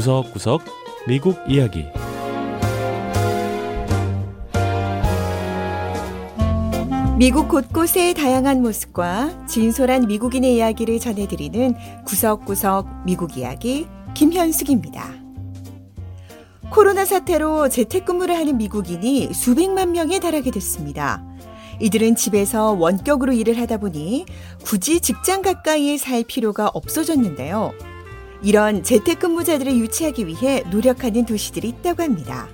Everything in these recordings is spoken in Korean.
구석구석 미국 이야기 미국 곳곳의 다양한 모습과 진솔한 미국인의 이야기를 전해드리는 구석구석 미국 이야기 김현숙입니다. 코로나 사태로 재택근무를 하는 미국인이 수백만 명에 달하게 됐습니다. 이들은 집에서 원격으로 일을 하다 보니 굳이 직장 가까이에 살 필요가 없어졌는데요. 이런 재택근무자들을 유치하기 위해 노력하는 도시들이 있다고 합니다.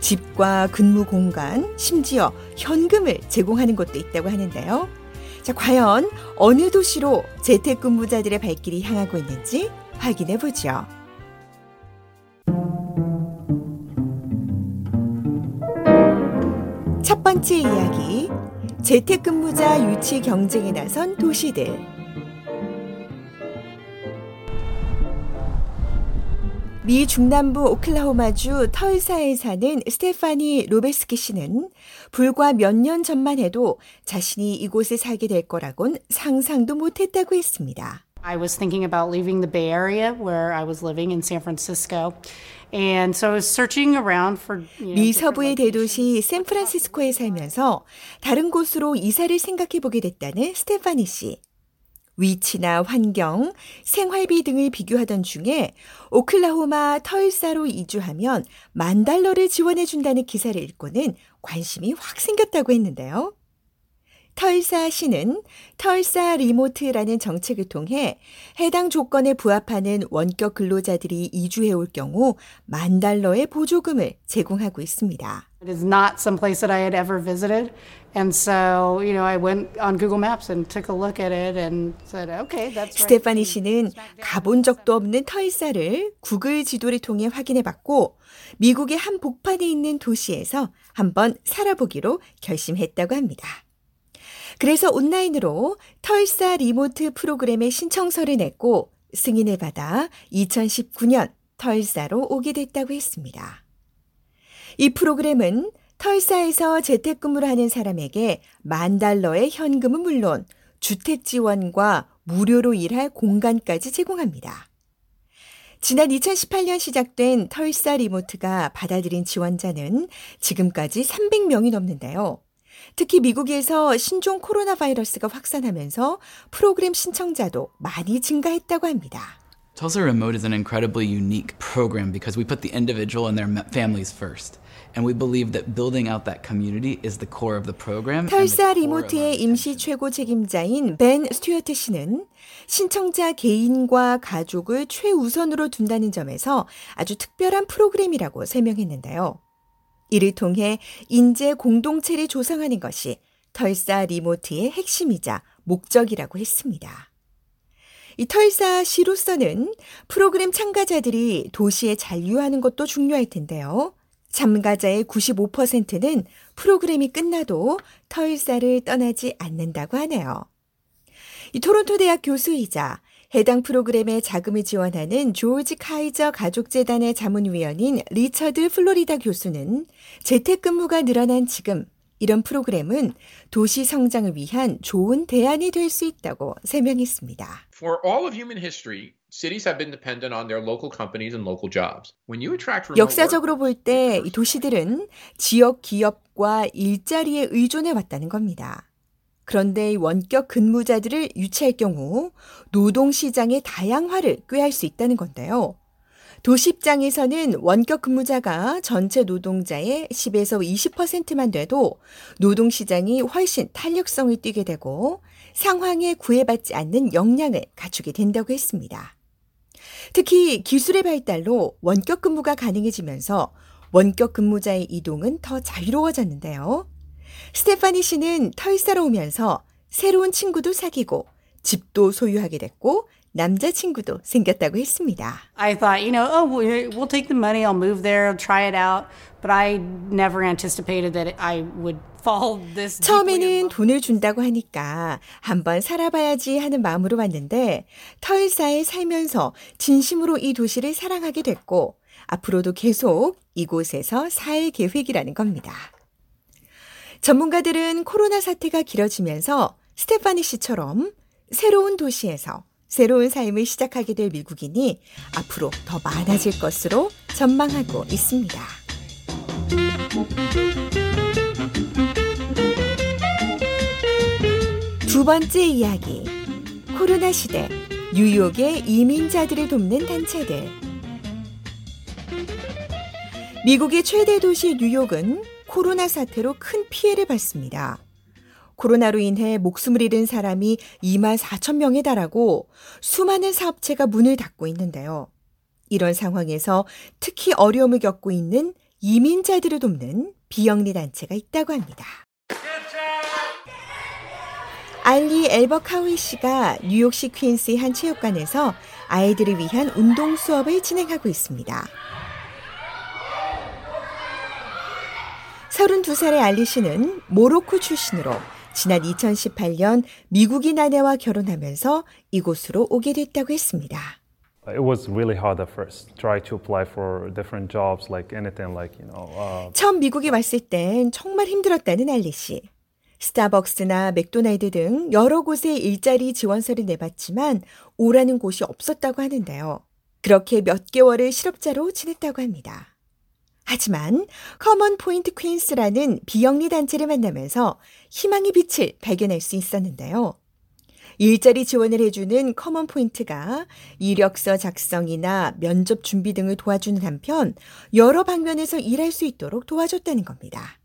집과 근무 공간, 심지어 현금을 제공하는 곳도 있다고 하는데요. 자, 과연 어느 도시로 재택근무자들의 발길이 향하고 있는지 확인해 보죠. 첫 번째 이야기. 재택근무자 유치 경쟁에 나선 도시들. 미 중남부 오클라호마주 털사에 사는 스테파니 로베스키 씨는 불과 몇 년 전만 해도 자신이 이곳에 살게 될 거라곤 상상도 못했다고 했습니다. I was thinking about leaving the Bay Area where I was living in San Francisco. And so I was searching around for you know, 미 서부의. 대도시 샌프란시스코에 살면서 다른 곳으로 이사를 생각해 보게 됐다는 스테파니 씨. 위치나 환경, 생활비 등을 비교하던 중에 오클라호마 털사로 이주하면 만 달러를 지원해 준다는 기사를 읽고는 관심이 확 생겼다고 했는데요. 털사 시는 털사 리모트라는 정책을 통해 해당 조건에 부합하는 원격 근로자들이 이주해 올 경우 만 달러의 보조금을 제공하고 있습니다. It is not some place that I had ever visited. And so, you know, I went on Google Maps and took a look at it and said, okay, that's right. 스테파니 씨는 가본 적도 없는 털사를 구글 지도를 통해 확인해 봤고 미국의 한 복판에 있는 도시에서 한번 살아보기로 결심했다고 합니다. 그래서 온라인으로 털사 리모트 프로그램에 신청서를 냈고 승인을 받아 2019년 털사로 오게 됐다고 했습니다. 이 프로그램은 털사에서 재택근무를 하는 사람에게 만 달러의 현금은 물론 주택 지원과 무료로 일할 공간까지 제공합니다. 지난 2018년 시작된 털사 리모트가 받아들인 지원자는 지금까지 300명이 넘는데요. 특히 미국에서 신종 코로나 바이러스가 확산하면서 프로그램 신청자도 많이 증가했다고 합니다. Tulsa Remote is an incredibly unique program because we put the individual and their families first. And we believe that building out that community is the core of the program. 털사 리모트의 임시 최고 책임자인 벤 스튜어트 씨는 신청자 개인과 가족을 최우선으로 둔다는 점에서 아주 특별한 프로그램이라고 설명했는데요. 이를 통해 인재 공동체를 조성하는 것이 털사 리모트의 핵심이자 목적이라고 했습니다. 이 털사 시로서는 프로그램 참가자들이 도시에 잔류하는 것도 중요할 텐데요. 참가자의 95%는 프로그램이 끝나도 털사를 떠나지 않는다고 하네요. 이 토론토 대학 교수이자 해당 프로그램에 자금을 지원하는 조지 카이저 가족재단의 자문위원인 리처드 플로리다 교수는 재택근무가 늘어난 지금 이런 프로그램은 도시 성장을 위한 좋은 대안이 될 수 있다고 설명했습니다. For all of human history, cities have been dependent on their local companies and local jobs. When you attract remote 역사적으로 볼때이 도시들은 지역 기업과 일자리에 의존해 왔다는 겁니다. 그런데 이 원격 근무자들을 유치할 경우 노동 시장의 다양화를 꾀할 수 있다는 건데요. 도시 입장에서는 원격 근무자가 전체 노동자의 10에서 20%만 돼도 노동 시장이 훨씬 탄력성을 띠게 되고 상황에 구애받지 않는 역량을 갖추게 된다고 했습니다. 특히 기술의 발달로 원격 근무가 가능해지면서 원격 근무자의 이동은 더 자유로워졌는데요. 스테파니 씨는 털사로 오면서 새로운 친구도 사귀고 집도 소유하게 됐고 남자친구도 생겼다고 했습니다. I thought, you know, oh, we- we'll take the money, I'll move there, try it out. But I never anticipated that I would fall this 처음에는. 돈을 준다고 하니까 한번 살아봐야지 하는 마음으로 왔는데 털사에 살면서 진심으로 이 도시를 사랑하게 됐고 앞으로도 계속 이곳에서 살 계획이라는 겁니다. 전문가들은 코로나 사태가 길어지면서 스테파니 씨처럼 새로운 도시에서 새로운 삶을 시작하게 될 미국인이 앞으로 더 많아질 것으로 전망하고 있습니다. 두 번째 이야기. 코로나 시대 뉴욕의 이민자들을 돕는 단체들. 미국의 최대 도시 뉴욕은 코로나 사태로 큰 피해를 받습니다. 코로나로 인해 목숨을 잃은 사람이 2만 4천 명에 달하고 수많은 사업체가 문을 닫고 있는데요. 이런 상황에서 특히 어려움을 겪고 있는 이민자들을 돕는 비영리 단체가 있다고 합니다. 알리 엘버카위 씨가 뉴욕시 퀸스의 한 체육관에서 아이들을 위한 운동 수업을 진행하고 있습니다. 32살의 알리 씨는 모로코 출신으로 지난 2018년 미국인 아내와 결혼하면서 이곳으로 오게 됐다고 했습니다. It was really hard at first. Try to apply for different jobs, like anything, like you know. Uh, 처음 미국에 왔을 땐 정말 힘들었다는 알리 씨. 스타벅스나 맥도날드 등 여러 곳에 일자리 지원서를 내봤지만 오라는 곳이 없었다고 하는데요. 그렇게 몇 개월을 실업자로 지냈다고 합니다. 하지만 커먼 포인트 퀸스라는 비영리 단체를 만나면서 희망의 빛을 발견할 수 있었는데요. 일자리 지원을 해주는 커먼 포인트가 이력서 작성이나 면접 준비 등을 도와주는 한편 여러 방면에서 일할 수 있도록 도와줬다는 겁니다.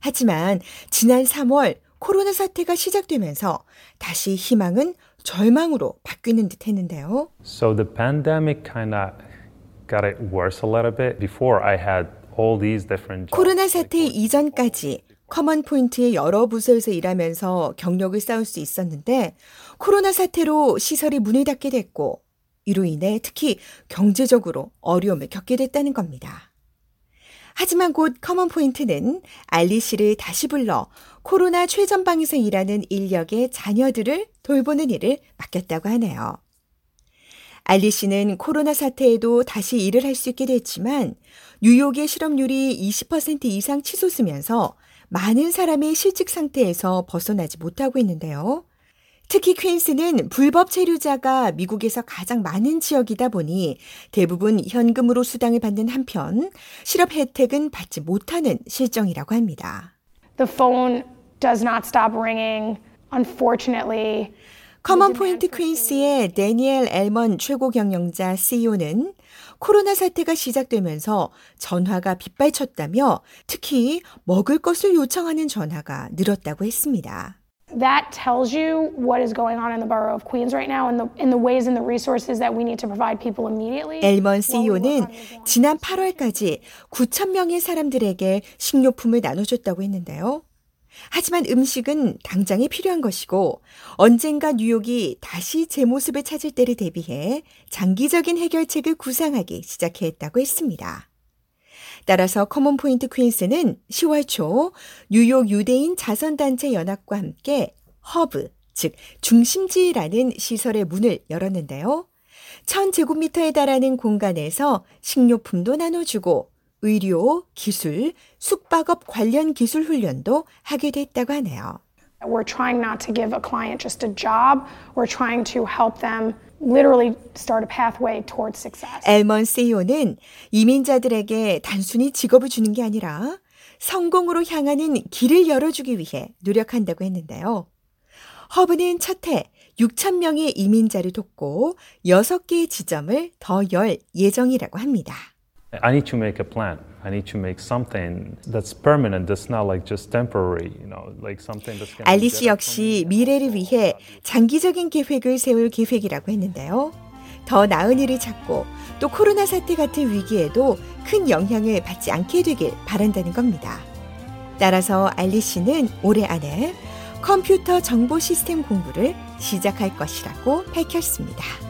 하지만 지난 3월 코로나 사태가 시작되면서 다시 희망은 절망으로 바뀌는 듯 했는데요. so the pandemic kind of got it worse a little bit. Before I had all these different. 코로나 사태 이전까지 커먼 포인트의 여러 부서에서 일하면서 경력을 쌓을 수 있었는데 코로나 사태로 시설이 문을 닫게 됐고 이로 인해 특히 경제적으로 어려움을 겪게 됐다는 겁니다. 하지만 곧 커먼 포인트는 알리 씨를 다시 불러 코로나 최전방에서 일하는 인력의 자녀들을 돌보는 일을 맡겼다고 하네요. 알리 씨는 코로나 사태에도 다시 일을 할 수 있게 됐지만 뉴욕의 실업률이 20% 이상 치솟으면서 많은 사람의 실직 상태에서 벗어나지 못하고 있는데요. 특히 퀸스는 불법 체류자가 미국에서 가장 많은 지역이다 보니 대부분 현금으로 수당을 받는 한편 실업 혜택은 받지 못하는 실정이라고 합니다. The phone does not stop ringing. Unfortunately, 커먼 포인트 퀸스의 데니엘 엘먼 최고 경영자 CEO는 코로나 사태가 시작되면서 전화가 빗발쳤다며 특히 먹을 것을 요청하는 전화가 늘었다고 했습니다. that tells you what is going on in the borough of Queens right now and the, and the ways and the resources that we need to provide people immediately. 엘먼 CEO는. 지난 8월까지 9천 명의 사람들에게 식료품을 나눠줬다고 했는데요. 하지만 음식은 당장에 필요한 것이고 언젠가 뉴욕이 다시 제 모습을 찾을 때를 대비해 장기적인 해결책을 구상하기 시작해 했다고 했습니다. 따라서 커먼 포인트 퀸스는 10월 초 뉴욕 유대인 자선단체 연합과 함께 허브, 즉 중심지라는 시설의 문을 열었는데요. 1000제곱미터에 달하는 공간에서 식료품도 나눠주고 의료, 기술, 숙박업 관련 기술 훈련도 하게 됐다고 하네요. We're trying not to give a client just a job. We're trying to help them literally start a pathway towards success. 엘먼 CEO는 이민자들에게 단순히 직업을 주는 게 아니라 성공으로 향하는 길을 열어주기 위해 노력한다고 했는데요. 허브는 첫해 6천 명의 이민자를 돕고 6개의 지점을 더 열 예정이라고 합니다. I need to make a plan. I need to make something that's permanent. That's not like just temporary. You know, like something that's going 알리 씨 역시 미래를 위해 장기적인 계획을 세울 계획이라고 했는데요. 더 나은 일을 찾고 또 코로나 사태 같은 위기에도 큰 영향을 받지 않게 되길 바란다는 겁니다. 따라서 알리 씨는 올해 안에 컴퓨터 정보 시스템 공부를 시작할 것이라고 밝혔습니다.